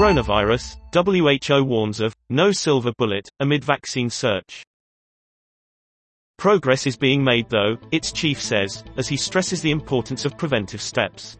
Coronavirus, WHO warns of no silver bullet amid vaccine search. Progress is being made though, its chief says, as he stresses the importance of preventive steps.